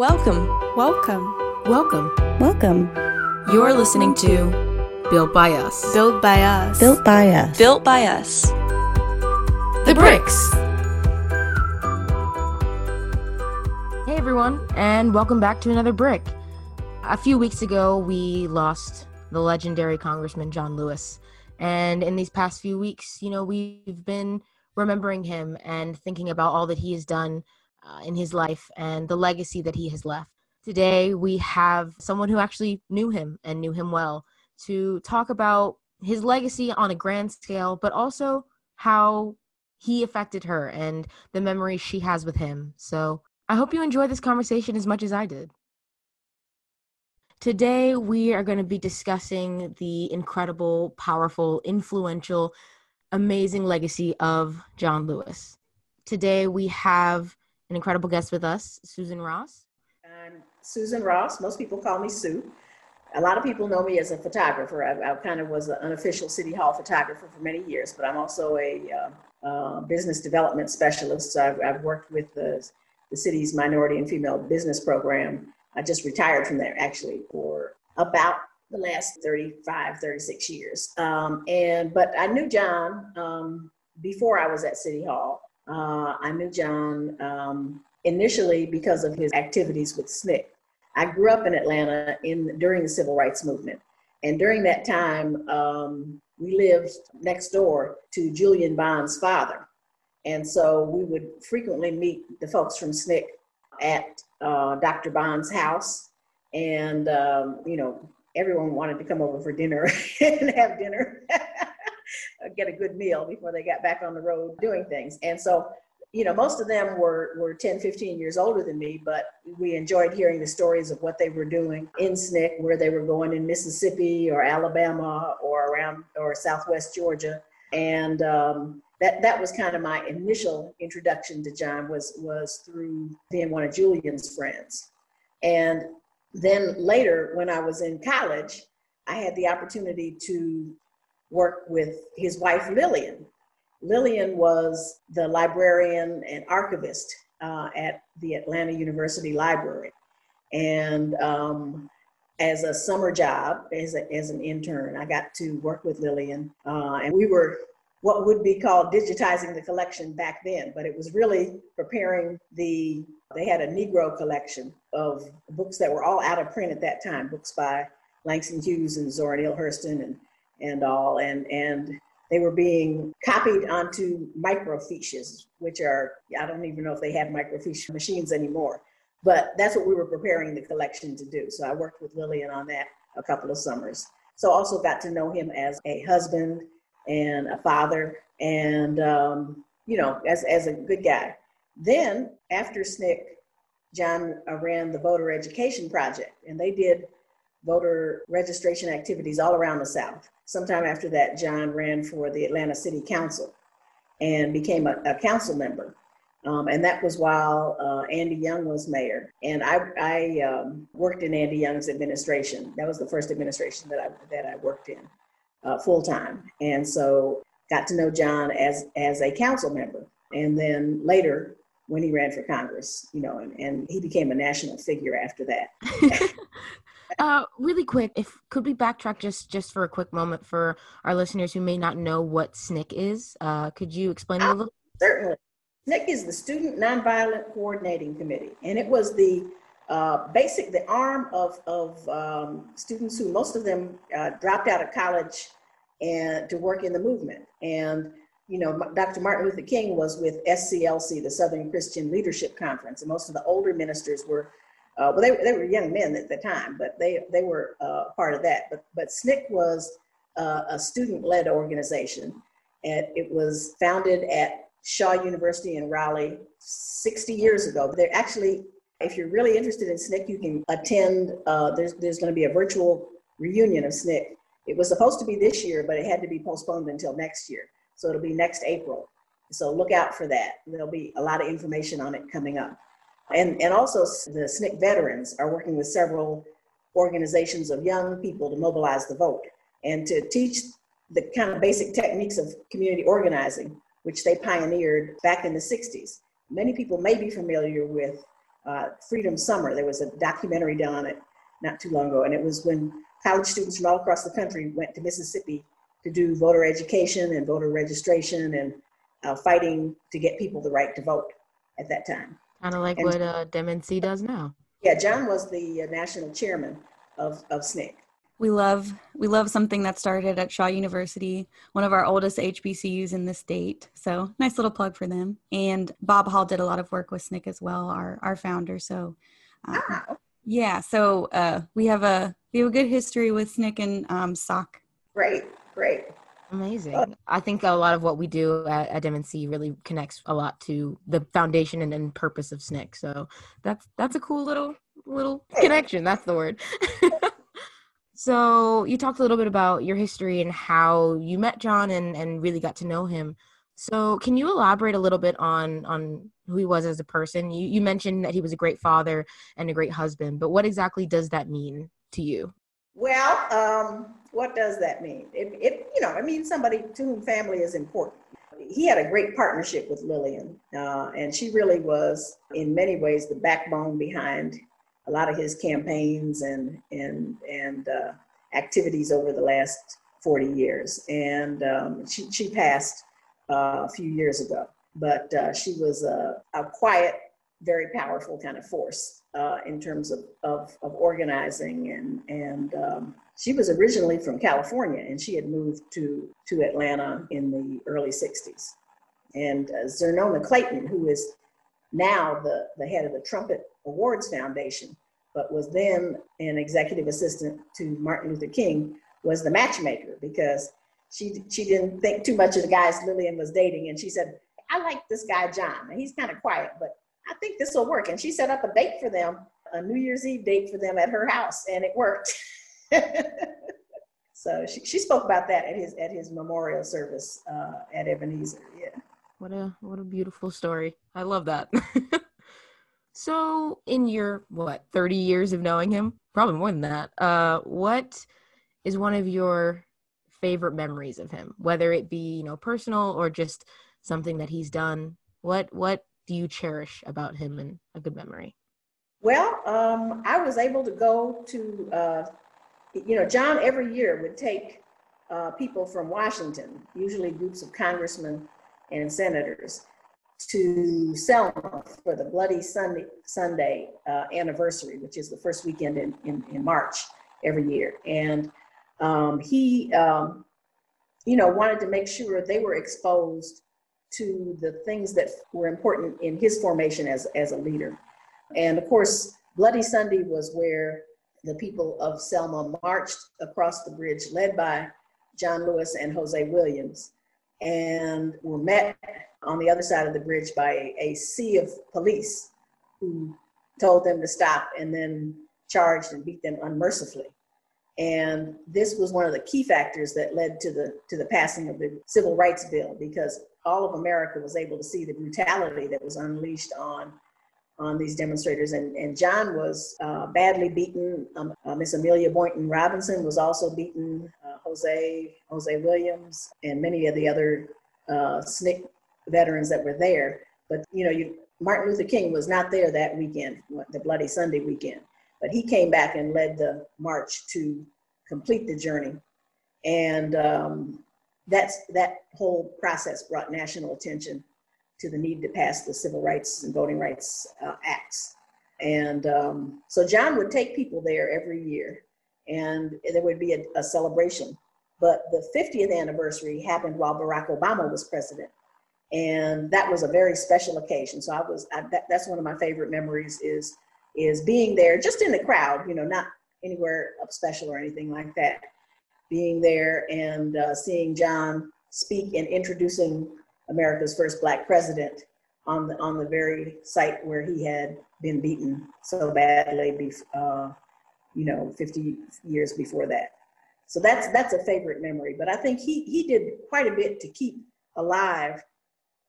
Welcome. Welcome. Welcome. Welcome. You're listening to Built by Us. Built by us. Built by us. Built by us. The Bricks. Hey everyone, and welcome back to another Brick. A few weeks ago, we lost the legendary Congressman John Lewis. And in these past few weeks, you know, we've been remembering him and thinking about all that he has done uh, in his life and the legacy that he has left. Today, we have someone who actually knew him and knew him well to talk about his legacy on a grand scale, but also how he affected her and the memories she has with him. So I hope you enjoy this conversation as much as I did. Today, we are going to be discussing the incredible, powerful, influential, amazing legacy of John Lewis. Today, we have an incredible guest with us, Susan Ross. I'm Susan Ross. Most people call me Sue. A lot of people know me as a photographer. I, I kind of was an unofficial City Hall photographer for many years, but I'm also a uh, uh, business development specialist. So I've, I've worked with the, the city's minority and female business program I just retired from there actually for about the last 35, 36 years. Um, and but I knew John um, before I was at City Hall. Uh, I knew John um, initially because of his activities with SNCC. I grew up in Atlanta in during the civil rights movement, and during that time, um, we lived next door to Julian Bond's father, and so we would frequently meet the folks from SNCC at uh, Dr. Bond's house, and um, you know everyone wanted to come over for dinner and have dinner, get a good meal before they got back on the road doing things. And so, you know, most of them were were 10, 15 years older than me, but we enjoyed hearing the stories of what they were doing in SNCC, where they were going in Mississippi or Alabama or around or Southwest Georgia, and um, that that was kind of my initial introduction to John was was through being one of Julian's friends. And then later when I was in college, I had the opportunity to work with his wife Lillian. Lillian was the librarian and archivist uh, at the Atlanta University Library. And um, as a summer job, as, a, as an intern, I got to work with Lillian. Uh, and we were what would be called digitizing the collection back then, but it was really preparing the, they had a Negro collection of books that were all out of print at that time, books by Langston Hughes and Zora Neale Hurston and, and all, and, and they were being copied onto microfiches, which are, I don't even know if they have microfiche machines anymore, but that's what we were preparing the collection to do. So I worked with Lillian on that a couple of summers. So also got to know him as a husband and a father, and um, you know, as as a good guy. Then after SNCC, John uh, ran the voter education project, and they did voter registration activities all around the South. Sometime after that, John ran for the Atlanta City Council and became a, a council member. Um, and that was while uh, Andy Young was mayor. And I, I um, worked in Andy Young's administration. That was the first administration that I, that I worked in uh, full time, and so got to know John as as a council member, and then later when he ran for Congress, you know, and, and he became a national figure after that. uh, really quick, if could we backtrack just just for a quick moment for our listeners who may not know what SNCC is? Uh, could you explain it a little? Certainly. SNCC is the Student Nonviolent Coordinating Committee, and it was the uh, basic, the arm of, of um, students who most of them uh, dropped out of college and to work in the movement. And, you know, Dr. Martin Luther King was with SCLC, the Southern Christian Leadership Conference, and most of the older ministers were, uh, well, they, they were young men at the time, but they, they were uh, part of that. But, but SNCC was uh, a student-led organization, and it was founded at Shaw University in Raleigh 60 years ago. They're actually if you're really interested in SNCC, you can attend. Uh, there's there's going to be a virtual reunion of SNCC. It was supposed to be this year, but it had to be postponed until next year. So it'll be next April. So look out for that. There'll be a lot of information on it coming up. And, and also, the SNCC veterans are working with several organizations of young people to mobilize the vote and to teach the kind of basic techniques of community organizing, which they pioneered back in the 60s. Many people may be familiar with uh, Freedom Summer. There was a documentary done on it not too long ago, and it was when college students from all across the country went to Mississippi to do voter education and voter registration and uh, fighting to get people the right to vote at that time. Kind of like and, what uh, DemNC does now. Yeah, John was the uh, national chairman of, of SNCC. We love we love something that started at Shaw University, one of our oldest HBCUs in the state. So nice little plug for them. And Bob Hall did a lot of work with SNCC as well, our our founder. So um, oh. yeah, so uh, we have a we have a good history with SNCC and um, SOC. Great, great. Amazing. Uh, I think a lot of what we do at, at DemNC really connects a lot to the foundation and, and purpose of SNCC. So that's that's a cool little little connection. That's the word. so you talked a little bit about your history and how you met John and, and really got to know him. So can you elaborate a little bit on on who he was as a person? You you mentioned that he was a great father and a great husband, but what exactly does that mean to you? Well, um, what does that mean? It, it, you know, it means somebody to whom family is important. He had a great partnership with Lillian, uh, and she really was, in many ways, the backbone behind a lot of his campaigns and and and uh, activities over the last 40 years. And um, she she passed uh, a few years ago, but uh, she was a, a quiet, very powerful kind of force uh, in terms of, of, of, organizing and, and um, she was originally from California and she had moved to, to Atlanta in the early 60s. And uh, Xernona Clayton, who is now the, the head of the Trumpet Awards Foundation, but was then an executive assistant to Martin Luther King, was the matchmaker because she, she didn't think too much of the guys Lillian was dating. And she said, I like this guy, John. And he's kind of quiet, but I think this will work. And she set up a date for them, a New Year's Eve date for them at her house, and it worked. so she, she spoke about that at his at his memorial service uh, at Ebenezer. Yeah. What a what a beautiful story. I love that. so in your what 30 years of knowing him, probably more than that, uh, what is one of your favorite memories of him, whether it be, you know, personal or just something that he's done? What what do you cherish about him and a good memory? Well, um, I was able to go to, uh, you know, John every year would take uh, people from Washington, usually groups of congressmen and senators, to Selma for the Bloody Sunday, Sunday uh, anniversary, which is the first weekend in, in, in March every year. And um, he, um, you know, wanted to make sure they were exposed to the things that were important in his formation as, as a leader. And of course, Bloody Sunday was where the people of Selma marched across the bridge, led by John Lewis and Hosea Williams, and were met on the other side of the bridge by a, a sea of police who told them to stop and then charged and beat them unmercifully. And this was one of the key factors that led to the to the passing of the Civil Rights Bill because all of America was able to see the brutality that was unleashed on on these demonstrators. And, and John was uh, badly beaten. Um, uh, Miss Amelia Boynton Robinson was also beaten. Uh, Hosea Hosea Williams and many of the other uh, SNCC veterans that were there. But you know, you, Martin Luther King was not there that weekend, the Bloody Sunday weekend. But he came back and led the march to complete the journey. And um, that's that whole process brought national attention to the need to pass the civil rights and voting rights uh, acts. And um, so john would take people there every year and there would be a, a, celebration. But the 50th anniversary happened while barack obama was president. And that was a very special occasion. So i was I, that, that's one of my favorite memories is is being there just in the crowd you know not anywhere special or anything like that being there and uh, seeing John speak and introducing America's first black president on the on the very site where he had been beaten so badly, bef- uh, you know, 50 years before that. So that's that's a favorite memory. But I think he he did quite a bit to keep alive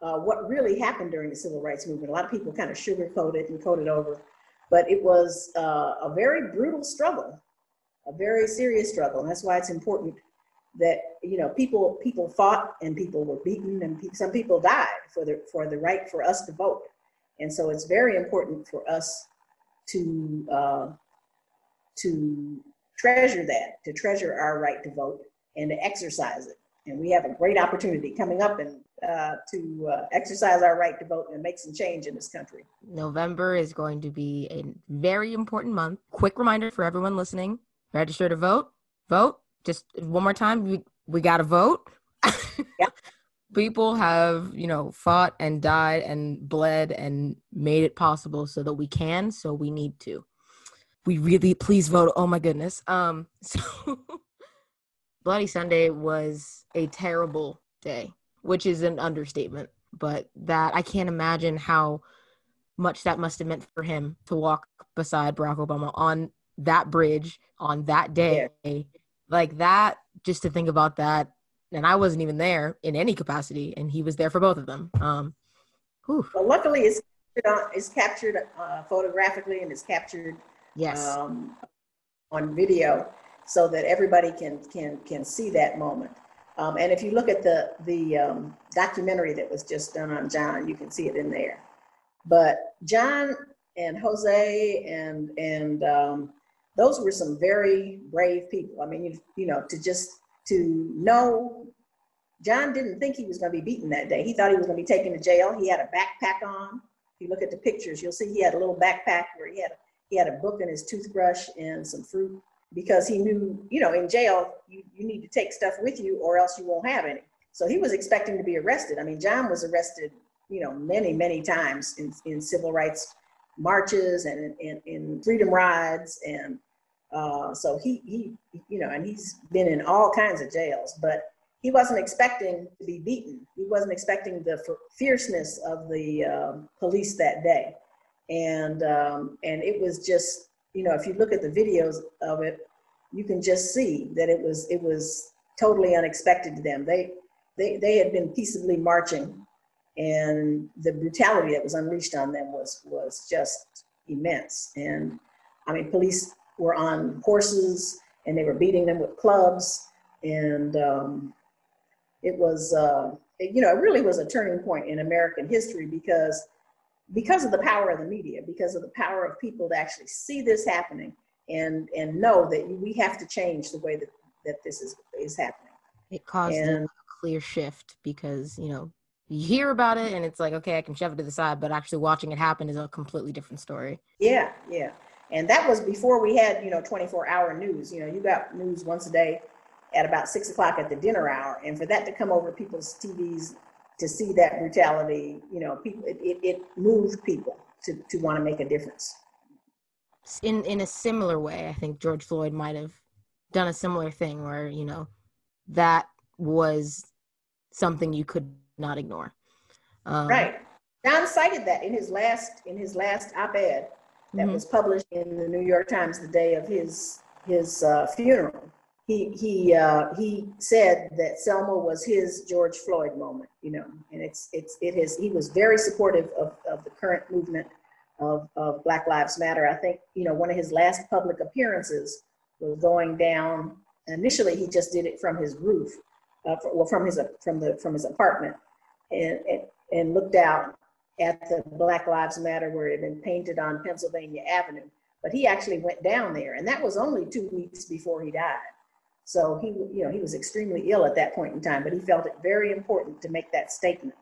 uh, what really happened during the civil rights movement. A lot of people kind of sugarcoat it and coat it over, but it was uh, a very brutal struggle a very serious struggle. And that's why it's important that you know people people fought and people were beaten and some people died for the for the right for us to vote. And so it's very important for us to uh, to treasure that, to treasure our right to vote, and to exercise it. And we have a great opportunity coming up and uh, to uh, exercise our right to vote and make some change in this country. November is going to be a very important month. Quick reminder for everyone listening: register to vote. Vote. Just one more time. We we got to vote. Yeah. People have, you know, fought and died and bled and made it possible so that we can. So we need to. We really please vote. Oh my goodness. Um. So. Bloody Sunday was a terrible day, which is an understatement. But that I can't imagine how much that must have meant for him to walk beside Barack Obama on that bridge on that day. Like that, just to think about that. And I wasn't even there in any capacity, and he was there for both of them. Um, whew. Well, luckily, it's captured, on, it's captured uh, photographically and it's captured Yes. um, on video so that everybody can can can see that moment. Um, and if you look at the the um, documentary that was just done on John, you can see it in there. But John and Hosea and and um, those were some very brave people. I mean, you, you know, to just to know John didn't think he was going to be beaten that day. He thought he was going to be taken to jail. He had a backpack on. If you look at the pictures, you'll see he had a little backpack where he had he had a book and his toothbrush and some fruit because he knew, you know, in jail you, you need to take stuff with you or else you won't have any. So he was expecting to be arrested. I mean, John was arrested, you know, many many times in, in civil rights marches and in, in freedom rides and uh, so he he you know and he's been in all kinds of jails, but he wasn't expecting to be beaten. He wasn't expecting the fierceness of the um, police that day, and um, and it was just you know if you look at the videos of it, you can just see that it was it was totally unexpected to them. They they they had been peaceably marching, and the brutality that was unleashed on them was was just immense. And I mean, police were on horses and they were beating them with clubs, and um, it was uh, it, you know it really was a turning point in American history because because of the power of the media, because of the power of people to actually see this happening and and know that we have to change the way that that this is is happening. It caused a clear shift because, you know, you hear about it and it's like, okay, I can shove it to the side, but actually watching it happen is a completely different story. Yeah, yeah. And that was before we had, you know, 24 hour news. You know, you got news once a day at about six o'clock at the dinner hour. And for that to come over people's TVs to see that brutality, you know, people, it, it, it moved people to, to want to make a difference. in in a similar way i think george floyd might have done a similar thing where you know that was something you could not ignore um, Right. John cited that in his last, in his last op-ed that Mhm. was published in the New York Times the day of his, his uh, funeral. He, he, uh, he said that Selma was his George Floyd moment, you know, and it's, it's, it is, he was very supportive of, of the current movement of, of Black Lives Matter. I think, you know, one of his last public appearances was going down, initially he just did it from his roof, uh, fr- well, from his, from the, from his apartment and, and, and looked out at the Black Lives Matter where it had been painted on Pennsylvania Avenue. But he actually went down there, and that was only two weeks before he died. So he, you know, he was extremely ill at that point in time, but he felt it very important to make that statement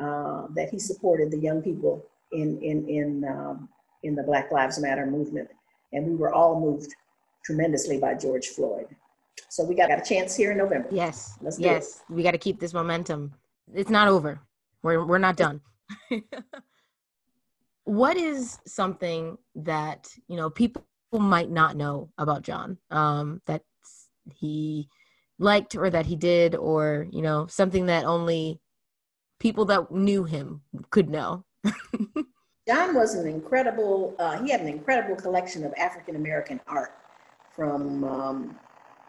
uh, that he supported the young people in in in um, in the Black Lives Matter movement, and we were all moved tremendously by George Floyd. So we got, got a chance here in November. yes Let's yes we got to keep this momentum it's not over we're we're not done what is something that you know people might not know about john um that he liked or that he did or you know something that only people that knew him could know? John was an incredible, uh, he had an incredible collection of African American art from um,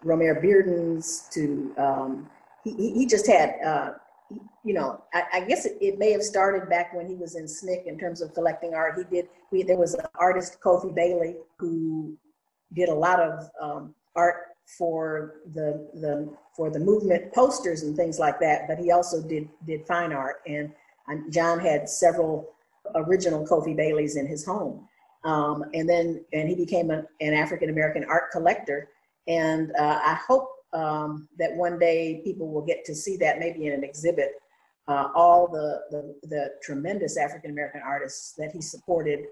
Romare Bearden's to, um, he, he just had, uh, you know, I, I guess it, it may have started back when he was in SNCC in terms of collecting art. He did, we, there was an artist, Kofi Bailey, who did a lot of um, art for the, the, for the movement posters and things like that, but he also did, did fine art. And John had several original Kofi Baileys in his home. Um, and then, and he became a, an African American art collector. And uh, I hope um, that one day people will get to see that maybe in an exhibit. Uh, all the, the, the tremendous African American artists that he supported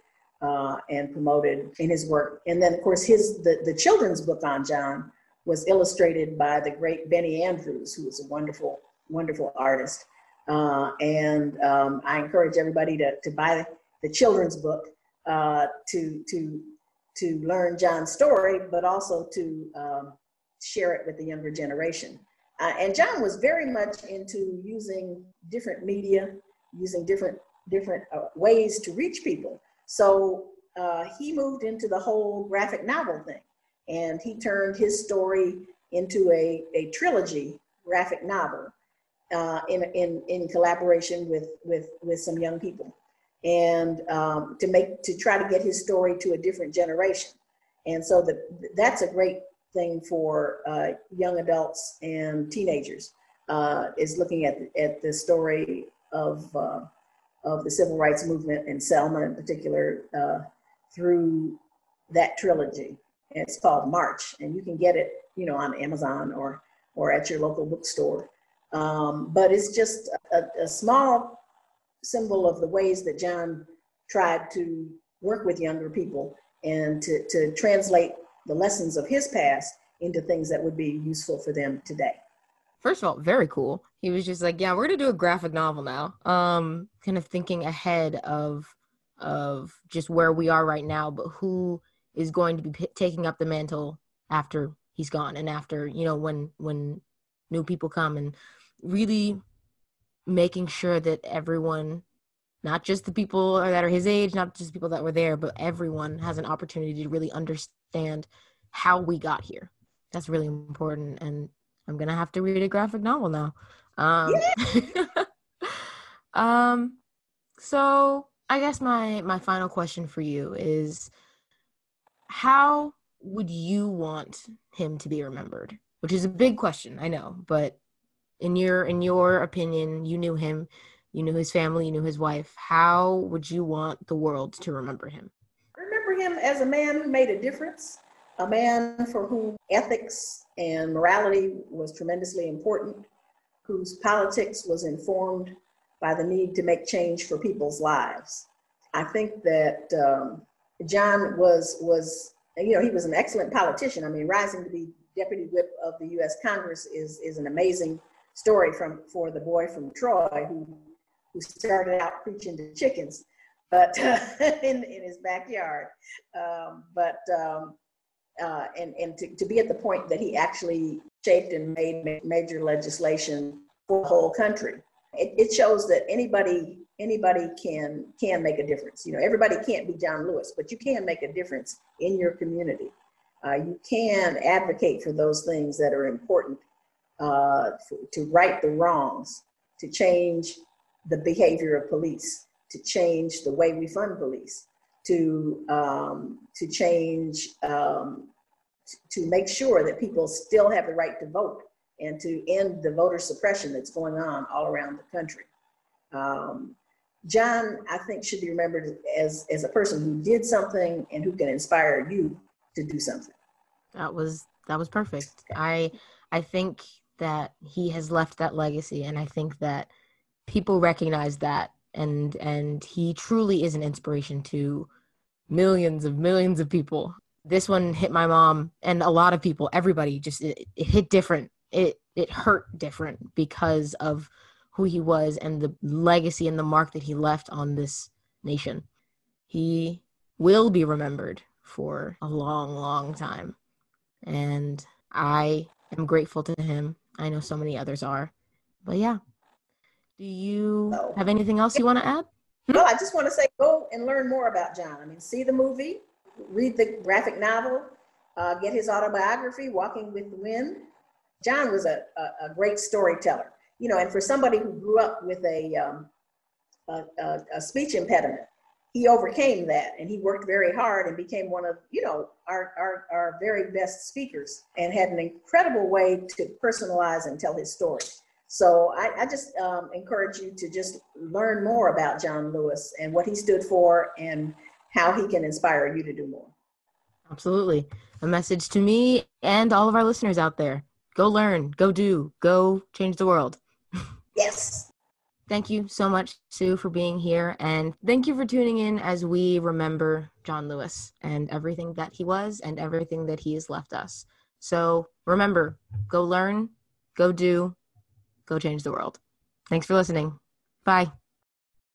uh, and promoted in his work. And then, of course, his the, the children's book on John was illustrated by the great Benny Andrews, who was a wonderful, wonderful artist. Uh, and um, I encourage everybody to, to buy the children's book uh, to, to, to learn John's story, but also to um, share it with the younger generation. Uh, and John was very much into using different media, using different, different uh, ways to reach people. So uh, he moved into the whole graphic novel thing and he turned his story into a, a trilogy graphic novel uh, in, in, in collaboration with, with, with some young people and um, to make to try to get his story to a different generation and so the, that's a great thing for uh, young adults and teenagers uh, is looking at, at the story of, uh, of the civil rights movement and selma in particular uh, through that trilogy. It's called march and you can get it you know on amazon or or at your local bookstore. Um, but it's just a, a, small symbol of the ways that John tried to work with younger people and to, to translate the lessons of his past into things that would be useful for them today. First of all, very cool. He was just like, "Yeah, we're gonna do a graphic novel now." Um, kind of thinking ahead of of just where we are right now, but who is going to be p- taking up the mantle after he's gone and after you know when when new people come and really making sure that everyone not just the people that are his age not just people that were there but everyone has an opportunity to really understand how we got here. That's really important and i'm gonna have to read a graphic novel now. Um, um so i guess my my final question for you is how would you want him to be remembered? Which is a big question i know but in your in your opinion you knew him you knew his family you knew his wife. How would you want the world to remember him him as a man who made a difference. A man for whom ethics and morality was tremendously important whose politics was informed by the need to make change for people's lives. I think that um, john was was you know he was an excellent politician. I mean rising to be deputy whip of the u.s congress is is an amazing story from for the boy from Troy who who started out preaching to chickens, but in in his backyard. Um, but um, uh, and and to, to be at the point that he actually shaped and made major legislation for the whole country. It, it shows that anybody anybody can can make a difference. You know, everybody can't be John Lewis, but you can make a difference in your community. Uh, you can advocate for those things that are important uh, to right the wrongs, to change the behavior of police, to change the way we fund police, to um, to change um, to make sure that people still have the right to vote and to end the voter suppression that's going on all around the country. Um, John, I think, should be remembered as as a person who did something and who can inspire you to do something. That was that was perfect. I I think that he has left that legacy and i think that people recognize that and and he truly is an inspiration to millions of millions of people. This one hit my mom and a lot of people everybody just it, it hit different. It it hurt different because of who he was and the legacy and the mark that he left on this nation. He will be remembered for a long long time. And i am grateful to him. I know so many others are. But yeah. Do you no. have anything else you want to add? Well, I just want to say go and learn more about John. I mean, see the movie, read the graphic novel, uh, get his autobiography, Walking with the Wind. John was a, a, a, great storyteller, you know, and for somebody who grew up with a, um, a, a speech impediment, he overcame that and he worked very hard and became one of you know our, our, our very best speakers and had an incredible way to personalize and tell his story so i, I just um, encourage you to just learn more about john lewis and what he stood for and how he can inspire you to do more. Absolutely. A message to me and all of our listeners out there go learn, go do, go change the world. Yes. Thank you so much, Sue, for being here. And thank you for tuning in as we remember John Lewis and everything that he was and everything that he has left us. So remember, go learn, go do, go change the world. Thanks for listening. Bye.